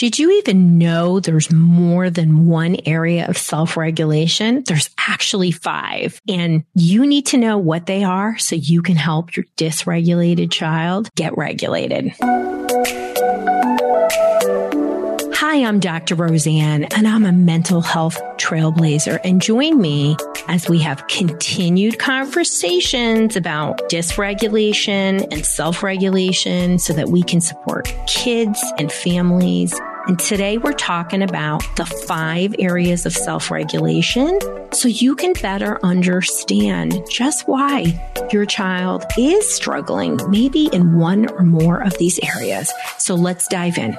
Did you even know there's more than one area of self regulation? There's actually five, and you need to know what they are so you can help your dysregulated child get regulated. Hi, I'm Dr. Roseann, and I'm a mental health trailblazer. And join me as we have continued conversations about dysregulation and self regulation so that we can support kids and families and today we're talking about the five areas of self regulation so you can better understand just why your child is struggling, maybe in one or more of these areas. So let's dive in.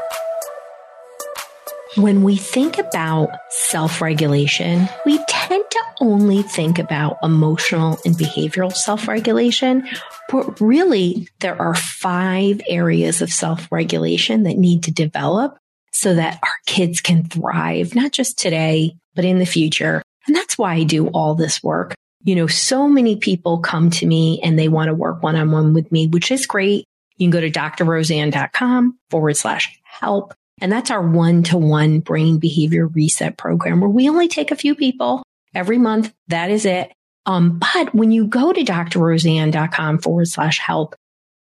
When we think about self regulation, we tend to only think about emotional and behavioral self regulation, but really there are five areas of self regulation that need to develop so that our kids can thrive, not just today, but in the future. And that's why I do all this work. You know, so many people come to me and they want to work one on one with me, which is great. You can go to drroseann.com forward slash help. And that's our one to one brain behavior reset program where we only take a few people every month. That is it. Um, but when you go to drroseann.com forward slash help,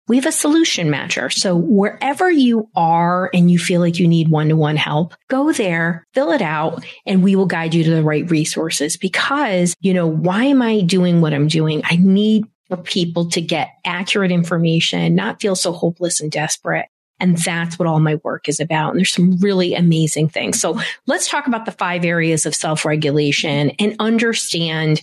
we have a solution matcher. So wherever you are and you feel like you need one to one help, go there, fill it out, and we will guide you to the right resources because, you know, why am I doing what I'm doing? I need for people to get accurate information, not feel so hopeless and desperate. And that's what all my work is about. And there's some really amazing things. So let's talk about the five areas of self regulation and understand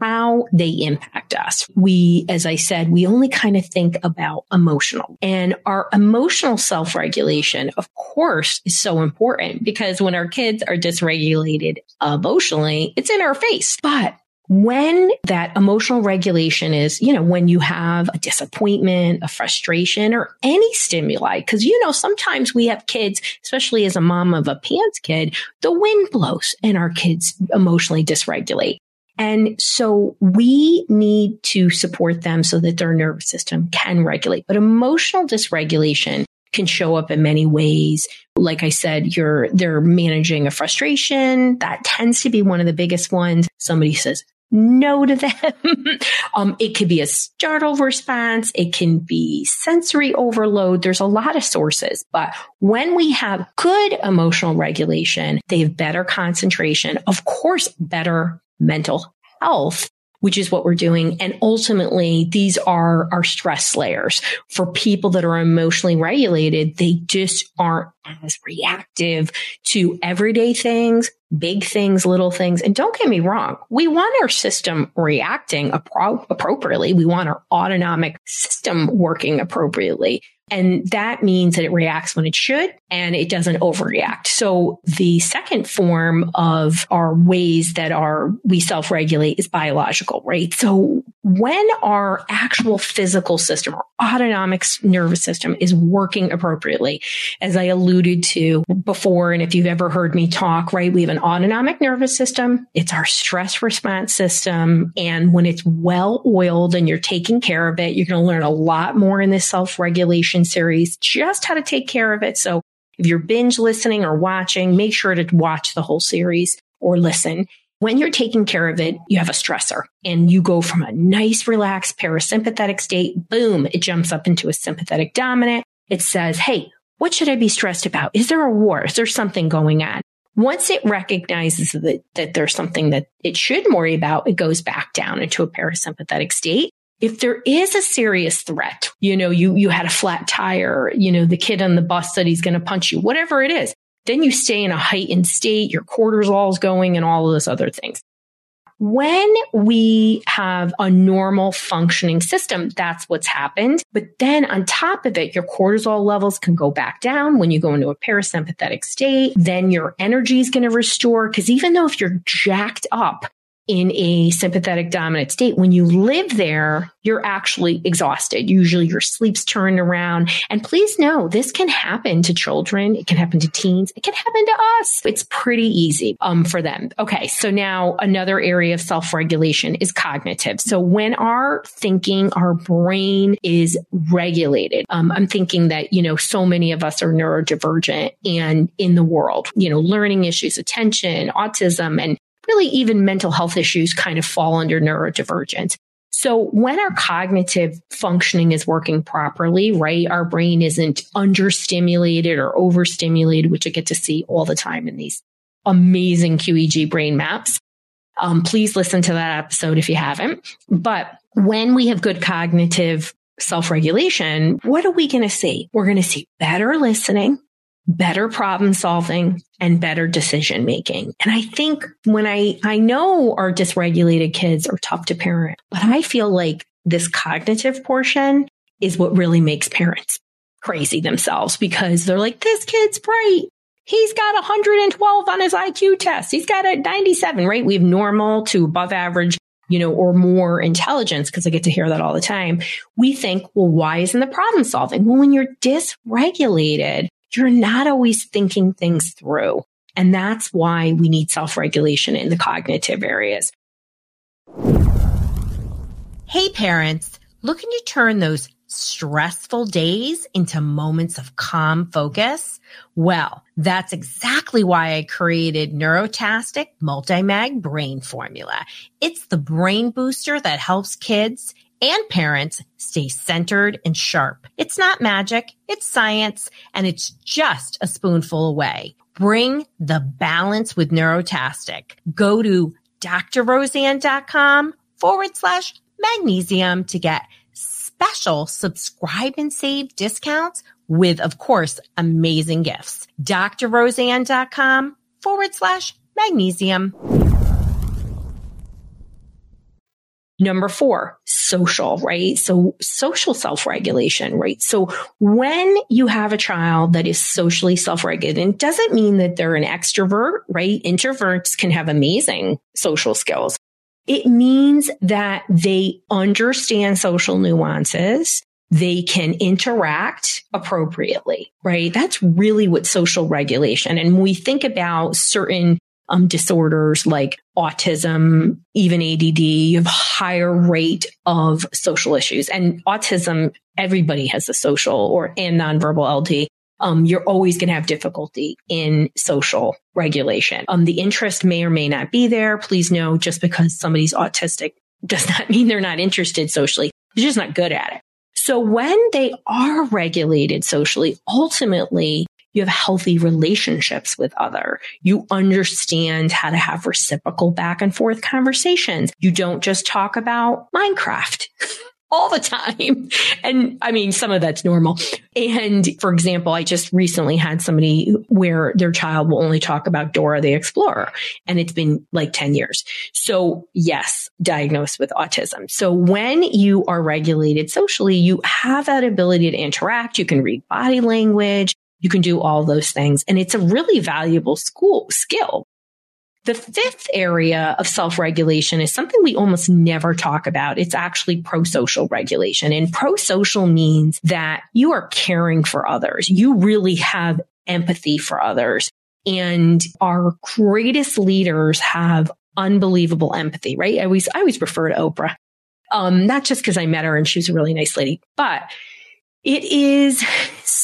how they impact us. We, as I said, we only kind of think about emotional and our emotional self regulation, of course, is so important because when our kids are dysregulated emotionally, it's in our face. But when that emotional regulation is, you know, when you have a disappointment, a frustration, or any stimuli, because, you know, sometimes we have kids, especially as a mom of a PANS kid, the wind blows and our kids emotionally dysregulate. And so we need to support them so that their nervous system can regulate. But emotional dysregulation can show up in many ways. Like I said, you're, they're managing a frustration. That tends to be one of the biggest ones. Somebody says no to them. um, it could be a startle response. It can be sensory overload. There's a lot of sources, but when we have good emotional regulation, they have better concentration. Of course, better mental health which is what we're doing. And ultimately, these are our stress layers for people that are emotionally regulated. They just aren't as reactive to everyday things, big things, little things. And don't get me wrong. We want our system reacting appro- appropriately. We want our autonomic system working appropriately. And that means that it reacts when it should and it doesn't overreact. So the second form of our ways that are we self-regulate is biological, right? So when our actual physical system, our autonomic nervous system is working appropriately, as I alluded to before, and if you've ever heard me talk, right, we have an autonomic nervous system. It's our stress response system. And when it's well oiled and you're taking care of it, you're going to learn a lot more in this self-regulation series, just how to take care of it. So if you're binge listening or watching, make sure to watch the whole series or listen when you're taking care of it, you have a stressor and you go from a nice, relaxed parasympathetic state. Boom. It jumps up into a sympathetic dominant. It says, Hey, what should I be stressed about? Is there a war? Is there something going on? Once it recognizes that, that there's something that it should worry about, it goes back down into a parasympathetic state. If there is a serious threat, you know, you, you had a flat tire, you know, the kid on the bus said he's going to punch you, whatever it is, then you stay in a heightened state, your cortisol is going and all of those other things. When we have a normal functioning system, that's what's happened. But then on top of it, your cortisol levels can go back down when you go into a parasympathetic state. Then your energy is going to restore. Cause even though if you're jacked up, in a sympathetic dominant state, when you live there, you're actually exhausted. Usually your sleep's turned around. And please know this can happen to children. It can happen to teens. It can happen to us. It's pretty easy um, for them. Okay. So now another area of self-regulation is cognitive. So when our thinking, our brain is regulated, um, I'm thinking that, you know, so many of us are neurodivergent and in the world, you know, learning issues, attention, autism, and really even mental health issues kind of fall under neurodivergence. So when our cognitive functioning is working properly, right, our brain isn't understimulated or overstimulated, which I get to see all the time in these amazing QEEG brain maps. Um, please listen to that episode if you haven't. But when we have good cognitive self-regulation, what are we going to see? We're going to see better listening better problem solving and better decision making. And I think when I, I know our dysregulated kids are tough to parent, but I feel like this cognitive portion is what really makes parents crazy themselves because they're like, this kid's bright. He's got 112 on his IQ test. He's got a 97, right? We have normal to above average, you know, or more intelligence because I get to hear that all the time. We think, well, why isn't the problem solving? Well, when you're dysregulated, you're not always thinking things through. And that's why we need self regulation in the cognitive areas. Hey, parents, looking to turn those stressful days into moments of calm focus? Well, that's exactly why I created Neurotastic Multimag Brain Formula. It's the brain booster that helps kids and parents stay centered and sharp. It's not magic, it's science, and it's just a spoonful away. Bring the balance with Neurotastic. Go to drroseann.com forward slash magnesium to get special subscribe and save discounts with, of course, amazing gifts. drroseann.com forward slash magnesium. Number four, social, right? So social self-regulation, right? So when you have a child that is socially self-regulated, it doesn't mean that they're an extrovert, right? Introverts can have amazing social skills. It means that they understand social nuances. They can interact appropriately, right? That's really what social regulation. And when we think about certain um, disorders like autism, even ADD, you have a higher rate of social issues and autism. Everybody has a social or and nonverbal LD. Um, you're always going to have difficulty in social regulation. Um, the interest may or may not be there. Please know just because somebody's autistic does not mean they're not interested socially. They're just not good at it. So when they are regulated socially, ultimately you have healthy relationships with other. You understand how to have reciprocal back and forth conversations. You don't just talk about Minecraft. all the time. And I mean, some of that's normal. And for example, I just recently had somebody where their child will only talk about Dora the Explorer and it's been like 10 years. So yes, diagnosed with autism. So when you are regulated socially, you have that ability to interact. You can read body language. You can do all those things. And it's a really valuable school skill. The fifth area of self-regulation is something we almost never talk about. It's actually pro-social regulation. And pro-social means that you are caring for others. You really have empathy for others. And our greatest leaders have unbelievable empathy, right? I always, I always refer to Oprah. Um, not just because I met her and she was a really nice lady, but it is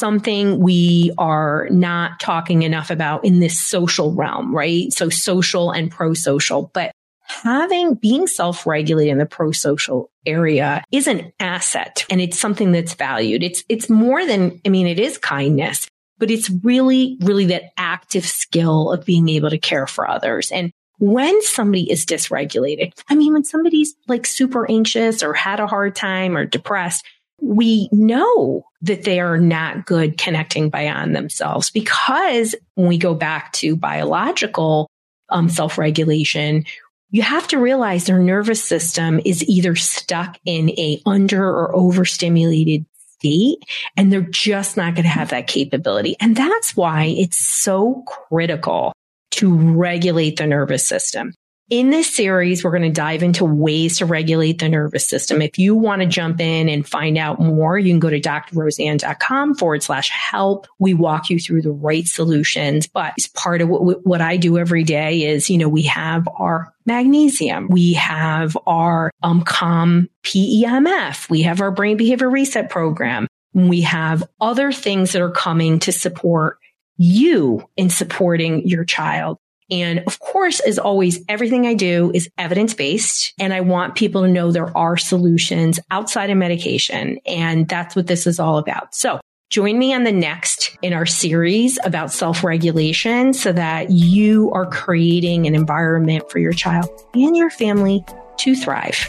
something we are not talking enough about in this social realm, right? So social and pro-social, but having being self-regulated in the pro-social area is an asset and it's something that's valued. It's, it's more than, I mean, it is kindness, but it's really, really that active skill of being able to care for others. And when somebody is dysregulated, I mean, when somebody's like super anxious or had a hard time or depressed, we know that they are not good connecting beyond themselves because when we go back to biological um, self-regulation, you have to realize their nervous system is either stuck in a under or overstimulated state and they're just not going to have that capability. And that's why it's so critical to regulate the nervous system. In this series, we're going to dive into ways to regulate the nervous system. If you want to jump in and find out more, you can go to drroseann.com forward slash help. We walk you through the right solutions, but it's part of what, what I do every day is, you know, we have our magnesium. We have our um, calm PEMF. We have our brain behavior reset program. We have other things that are coming to support you in supporting your child. And of course, as always, everything I do is evidence based and I want people to know there are solutions outside of medication. And that's what this is all about. So join me on the next in our series about self regulation so that you are creating an environment for your child and your family to thrive.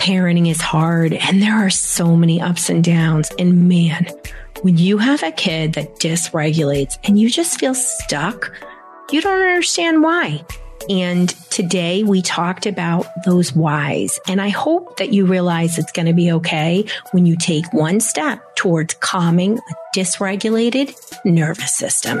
Parenting is hard and there are so many ups and downs. And man, when you have a kid that dysregulates and you just feel stuck, you don't understand why. And today we talked about those whys. And I hope that you realize it's going to be okay when you take one step towards calming a dysregulated nervous system.